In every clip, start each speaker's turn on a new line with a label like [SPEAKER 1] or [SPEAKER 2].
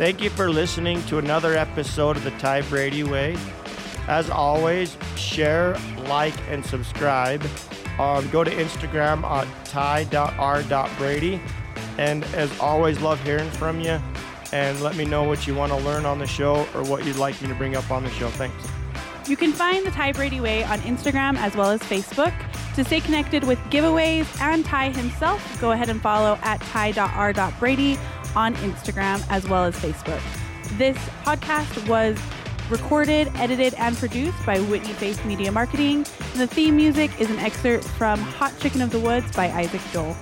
[SPEAKER 1] Thank you for listening to another episode of the Ty Brady Way. As always, share, like, and subscribe. Um, go to Instagram at ty.r.brady. And as always, love hearing from you. And let me know what you want to learn on the show or what you'd like me to bring up on the show. Thanks.
[SPEAKER 2] You can find the Ty Brady Way on Instagram as well as Facebook. To stay connected with giveaways and Ty himself, go ahead and follow at ty.r.brady on Instagram as well as Facebook. This podcast was recorded, edited, and produced by Whitney Faith Media Marketing. The theme music is an excerpt from Hot Chicken of the Woods by Isaac Joel.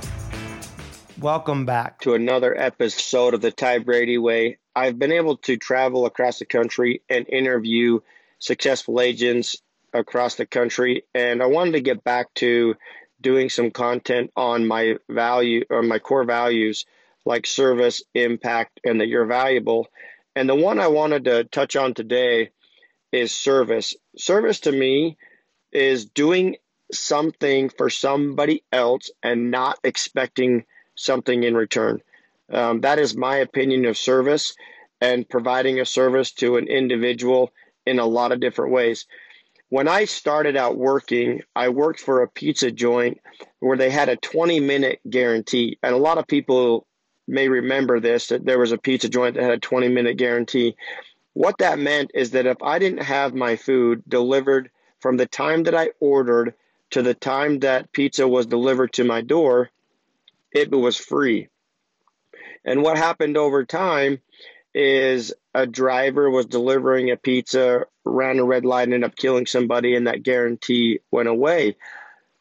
[SPEAKER 1] Welcome back
[SPEAKER 3] to another episode of the Ty Brady Way. I've been able to travel across the country and interview successful agents across the country, and I wanted to get back to doing some content on my value or my core values like service, impact, and that you're valuable. And the one I wanted to touch on today is service. Service to me is doing something for somebody else and not expecting something in return. Um, that is my opinion of service and providing a service to an individual in a lot of different ways. When I started out working, I worked for a pizza joint where they had a 20 minute guarantee. And a lot of people may remember this that there was a pizza joint that had a 20 minute guarantee. What that meant is that if I didn't have my food delivered from the time that I ordered to the time that pizza was delivered to my door, it was free. And what happened over time is a driver was delivering a pizza, ran a red light, ended up killing somebody, and that guarantee went away.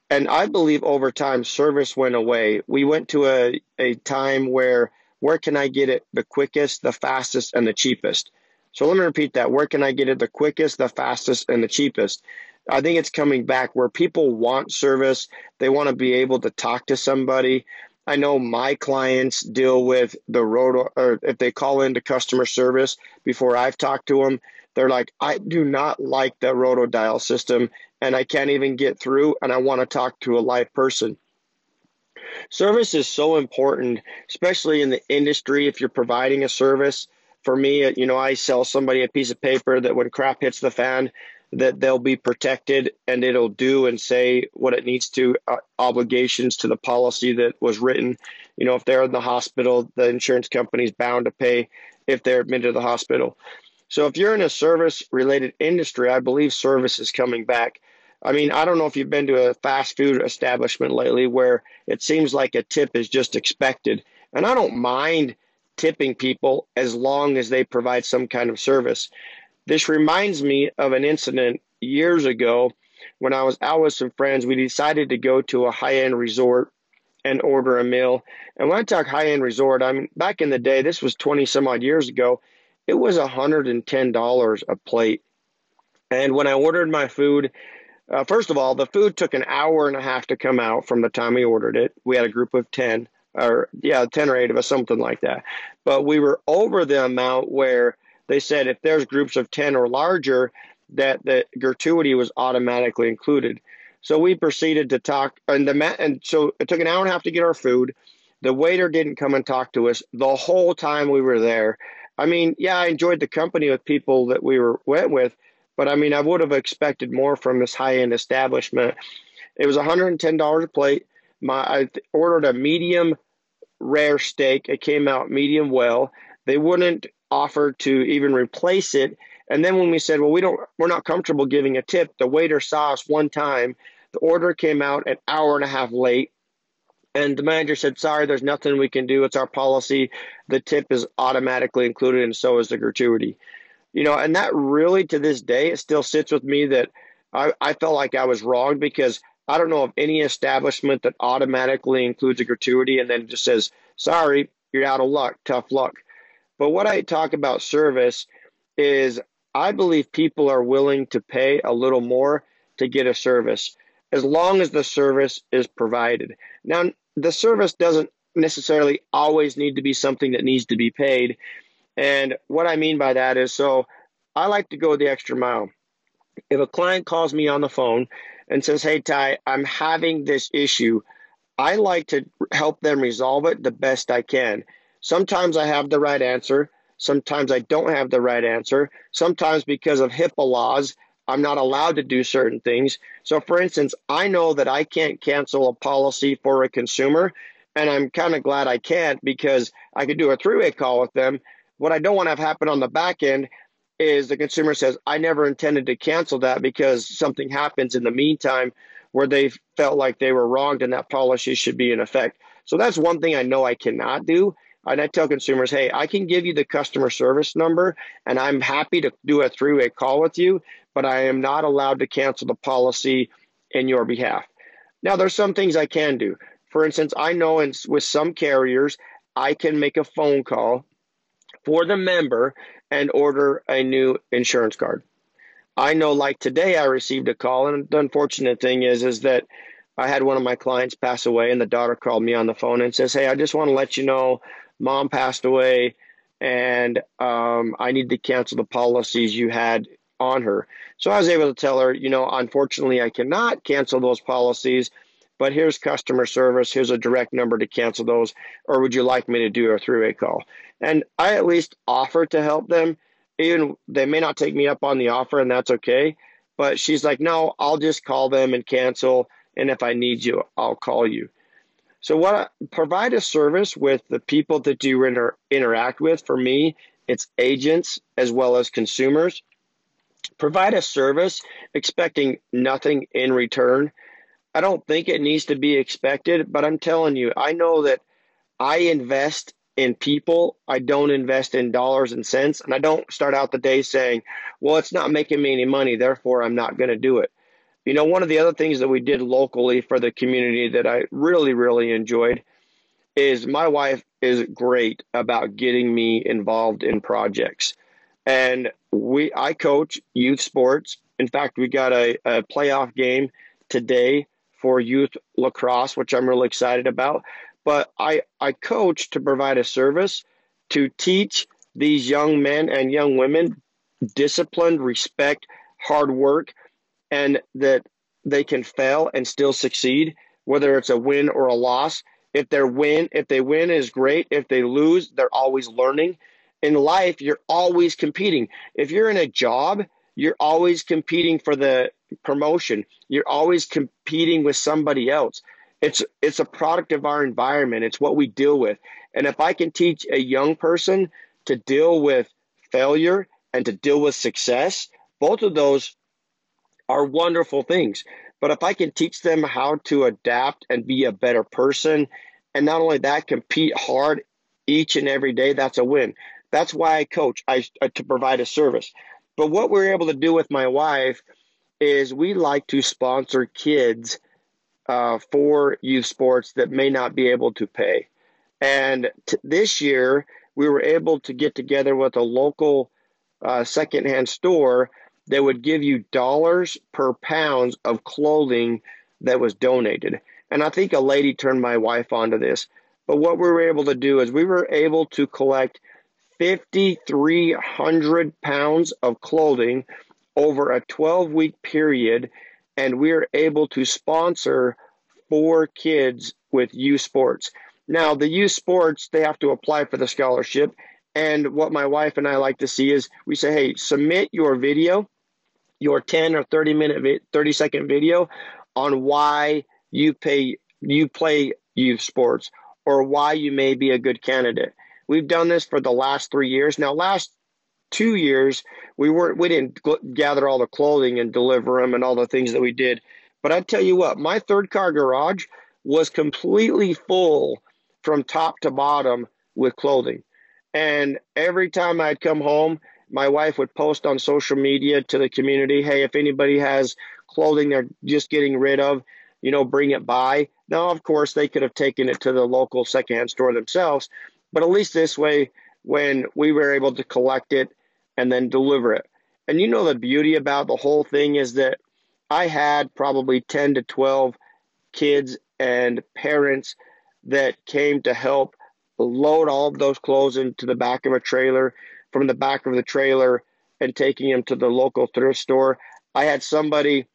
[SPEAKER 3] And I believe over time, service went away. We went to a, a time where where can I get it the quickest, the fastest, and the cheapest? So let me repeat that. Where can I get it the quickest, the fastest, and the cheapest? I think it's coming back where people want service. They want to be able to talk to somebody. I know my clients deal with the road, or if they call into customer service before I've talked to them, they're like, I do not like the roto dial system and I can't even get through and I want to talk to a live person. Service is so important, especially in the industry if you're providing a service. For me, you know, I sell somebody a piece of paper that when crap hits the fan, that they'll be protected and it'll do and say what it needs to uh, obligations to the policy that was written you know if they're in the hospital the insurance company's bound to pay if they're admitted to the hospital so if you're in a service related industry i believe service is coming back I mean, I don't know if you've been to a fast food establishment lately where it seems like a tip is just expected. And I don't mind tipping people as long as they provide some kind of service. This reminds me of an incident years ago when I was out with some friends. We decided to go to a high end resort and order a meal. And when I talk high end resort, I mean, back in the day, this was 20 some odd years ago, it was $110 a plate. And when I ordered my food, uh, first of all, the food took an hour and a half to come out from the time we ordered it. We had a group of 10, or yeah, 10 or 8 of us, something like that. But we were over the amount where they said if there's groups of 10 or larger, that the gratuity was automatically included. So we proceeded to talk, and the and so it took an hour and a half to get our food. The waiter didn't come and talk to us the whole time we were there. I mean, yeah, I enjoyed the company with people that we were went with, but I mean, I would have expected more from this high end establishment. It was $110 a plate. My I ordered a medium rare steak. It came out medium well. They wouldn't offer to even replace it. And then when we said, "Well, we don't, we're not comfortable giving a tip," the waiter saw us one time. The order came out an hour and a half late. And the manager said, Sorry, there's nothing we can do. It's our policy. The tip is automatically included, and so is the gratuity you know, and that really to this day, it still sits with me that I, I felt like I was wrong because I don't know of any establishment that automatically includes a gratuity and then just says, sorry, you're out of luck, tough luck. But what I talk about service is I believe people are willing to pay a little more to get a service as long as the service is provided. Now, the service doesn't necessarily always need to be something that needs to be paid. And what I mean by that is so I like to go the extra mile. If a client calls me on the phone and says, Hey, Ty, I'm having this issue, I like to help them resolve it the best I can. Sometimes I have the right answer. Sometimes I don't have the right answer. Sometimes because of HIPAA laws, I'm not allowed to do certain things. So, for instance, I know that I can't cancel a policy for a consumer, and I'm kind of glad I can't because I could do a three way call with them. What I don't want to have happen on the back end is the consumer says, I never intended to cancel that because something happens in the meantime where they felt like they were wronged and that policy should be in effect. So that's one thing I know I cannot do. And I tell consumers, hey, I can give you the customer service number and I'm happy to do a three way call with you, but I am not allowed to cancel the policy in your behalf. Now, there's some things I can do. For instance, I know in, with some carriers, I can make a phone call for the member and order a new insurance card. I know like today I received a call and the unfortunate thing is is that I had one of my clients pass away and the daughter called me on the phone and says, "Hey, I just want to let you know mom passed away and um, I need to cancel the policies you had on her." So I was able to tell her, you know, unfortunately I cannot cancel those policies, but here's customer service, here's a direct number to cancel those or would you like me to do a three-way call? And I at least offer to help them. Even they may not take me up on the offer, and that's okay. But she's like, no, I'll just call them and cancel. And if I need you, I'll call you. So, what provide a service with the people that you inter, interact with. For me, it's agents as well as consumers. Provide a service expecting nothing in return. I don't think it needs to be expected, but I'm telling you, I know that I invest in people. I don't invest in dollars and cents. And I don't start out the day saying, well, it's not making me any money, therefore I'm not going to do it. You know, one of the other things that we did locally for the community that I really, really enjoyed is my wife is great about getting me involved in projects. And we I coach youth sports. In fact, we got a, a playoff game today for youth lacrosse, which I'm really excited about but I, I coach to provide a service to teach these young men and young women discipline, respect, hard work, and that they can fail and still succeed, whether it's a win or a loss. If they win, if they win is great. If they lose, they're always learning. In life, you're always competing. If you're in a job, you're always competing for the promotion. You're always competing with somebody else. It's it's a product of our environment. It's what we deal with. And if I can teach a young person to deal with failure and to deal with success, both of those are wonderful things. But if I can teach them how to adapt and be a better person, and not only that, compete hard each and every day, that's a win. That's why I coach I, uh, to provide a service. But what we're able to do with my wife is we like to sponsor kids uh, for youth sports that may not be able to pay. And t- this year, we were able to get together with a local uh, secondhand store that would give you dollars per pounds of clothing that was donated. And I think a lady turned my wife onto this. But what we were able to do is we were able to collect 5,300 pounds of clothing over a 12 week period and we're able to sponsor four kids with U sports. Now, the U sports, they have to apply for the scholarship. And what my wife and I like to see is we say, hey, submit your video, your 10 or 30 minute, 30 second video on why you pay, you play youth sports or why you may be a good candidate. We've done this for the last three years. Now, last two years, we weren't we didn't gather all the clothing and deliver them and all the things that we did. But I tell you what, my third car garage was completely full from top to bottom with clothing. And every time I'd come home, my wife would post on social media to the community, hey, if anybody has clothing they're just getting rid of, you know, bring it by. Now, of course, they could have taken it to the local secondhand store themselves, but at least this way, when we were able to collect it and then deliver it. And you know, the beauty about the whole thing is that I had probably 10 to 12 kids and parents that came to help load all of those clothes into the back of a trailer, from the back of the trailer, and taking them to the local thrift store. I had somebody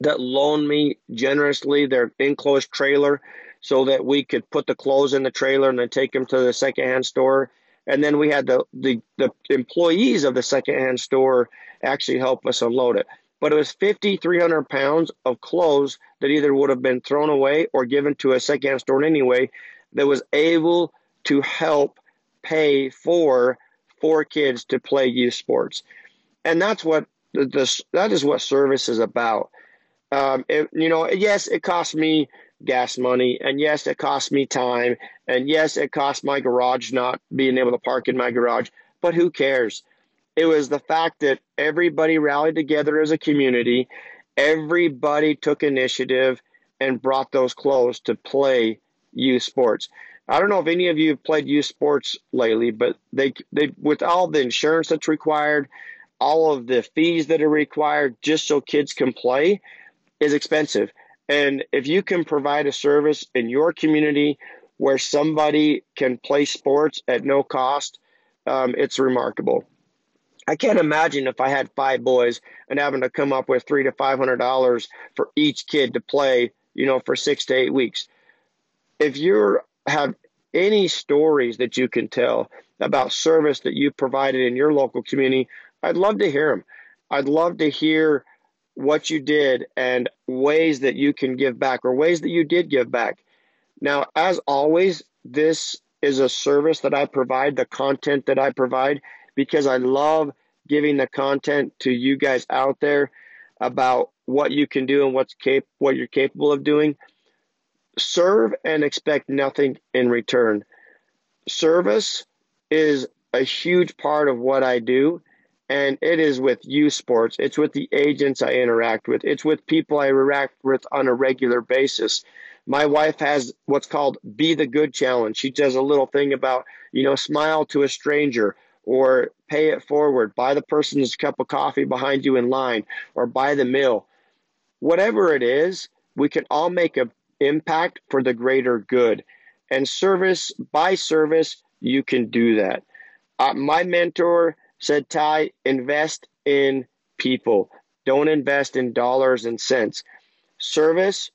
[SPEAKER 3] that loaned me generously their enclosed trailer so that we could put the clothes in the trailer and then take them to the secondhand store And then we had the, the, the employees of the secondhand store actually help us unload it. But it was 5,300 pounds of clothes that either would have been thrown away or given to a secondhand store anyway that was able to help pay for four kids to play youth sports. And that's what this that is what service is about. Um, it, you know, yes, it cost me gas money, and yes, it cost me time, and yes, it cost my garage not being able to park in my garage. But who cares? It was the fact that everybody rallied together as a community, everybody took initiative and brought those clothes to play youth sports. I don't know if any of you have played youth sports lately, but they they with all the insurance that's required, all of the fees that are required just so kids can play is expensive. And if you can provide a service in your community where somebody can play sports at no cost, um, it's remarkable. I can't imagine if I had five boys and having to come up with three to five hundred dollars for each kid to play, you know, for six to eight weeks. If you have any stories that you can tell about service that you've provided in your local community, I'd love to hear them. I'd love to hear what you did and ways that you can give back or ways that you did give back. Now, as always, this is a service that I provide, the content that I provide, because I love giving the content to you guys out there about what you can do and what's cap- what you're capable of doing. Serve and expect nothing in return. Service is a huge part of what I do and it is with youth sports. It's with the agents I interact with. It's with people I interact with on a regular basis. My wife has what's called Be the Good Challenge. She does a little thing about, you know, smile to a stranger or pay it forward, buy the person's cup of coffee behind you in line, or buy the meal. Whatever it is, we can all make an impact for the greater good. And service, by service, you can do that. Uh, my mentor, said Ty, invest in people. Don't invest in dollars and cents. Service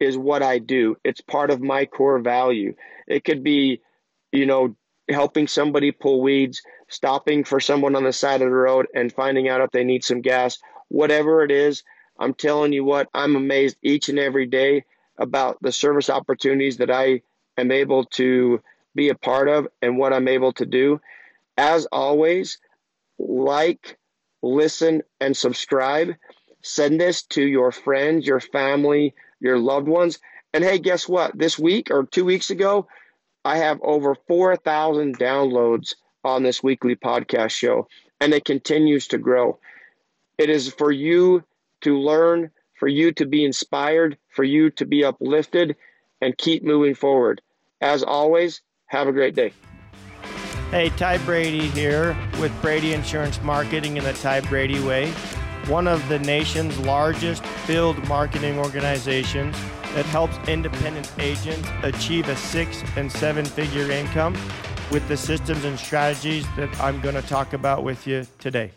[SPEAKER 3] is what I do. It's part of my core value. It could be, you know, helping somebody pull weeds, stopping for someone on the side of the road and finding out if they need some gas, whatever it is. I'm telling you what, I'm amazed each and every day about the service opportunities that I am able to be a part of and what I'm able to do. As always, like, listen, and subscribe. Send this to your friends, your family, your loved ones. And hey, guess what? This week or two weeks ago, I have over 4,000 downloads on this weekly podcast show, and it continues to grow. It is for you to learn, for you to be inspired, for you to be uplifted, and keep moving forward. As always, have a great day.
[SPEAKER 1] Hey, Ty Brady here with Brady Insurance Marketing in the Ty Brady Way, one of the nation's largest field marketing organizations that helps independent agents achieve a six and seven figure income with the systems and strategies that I'm going to talk about with you today.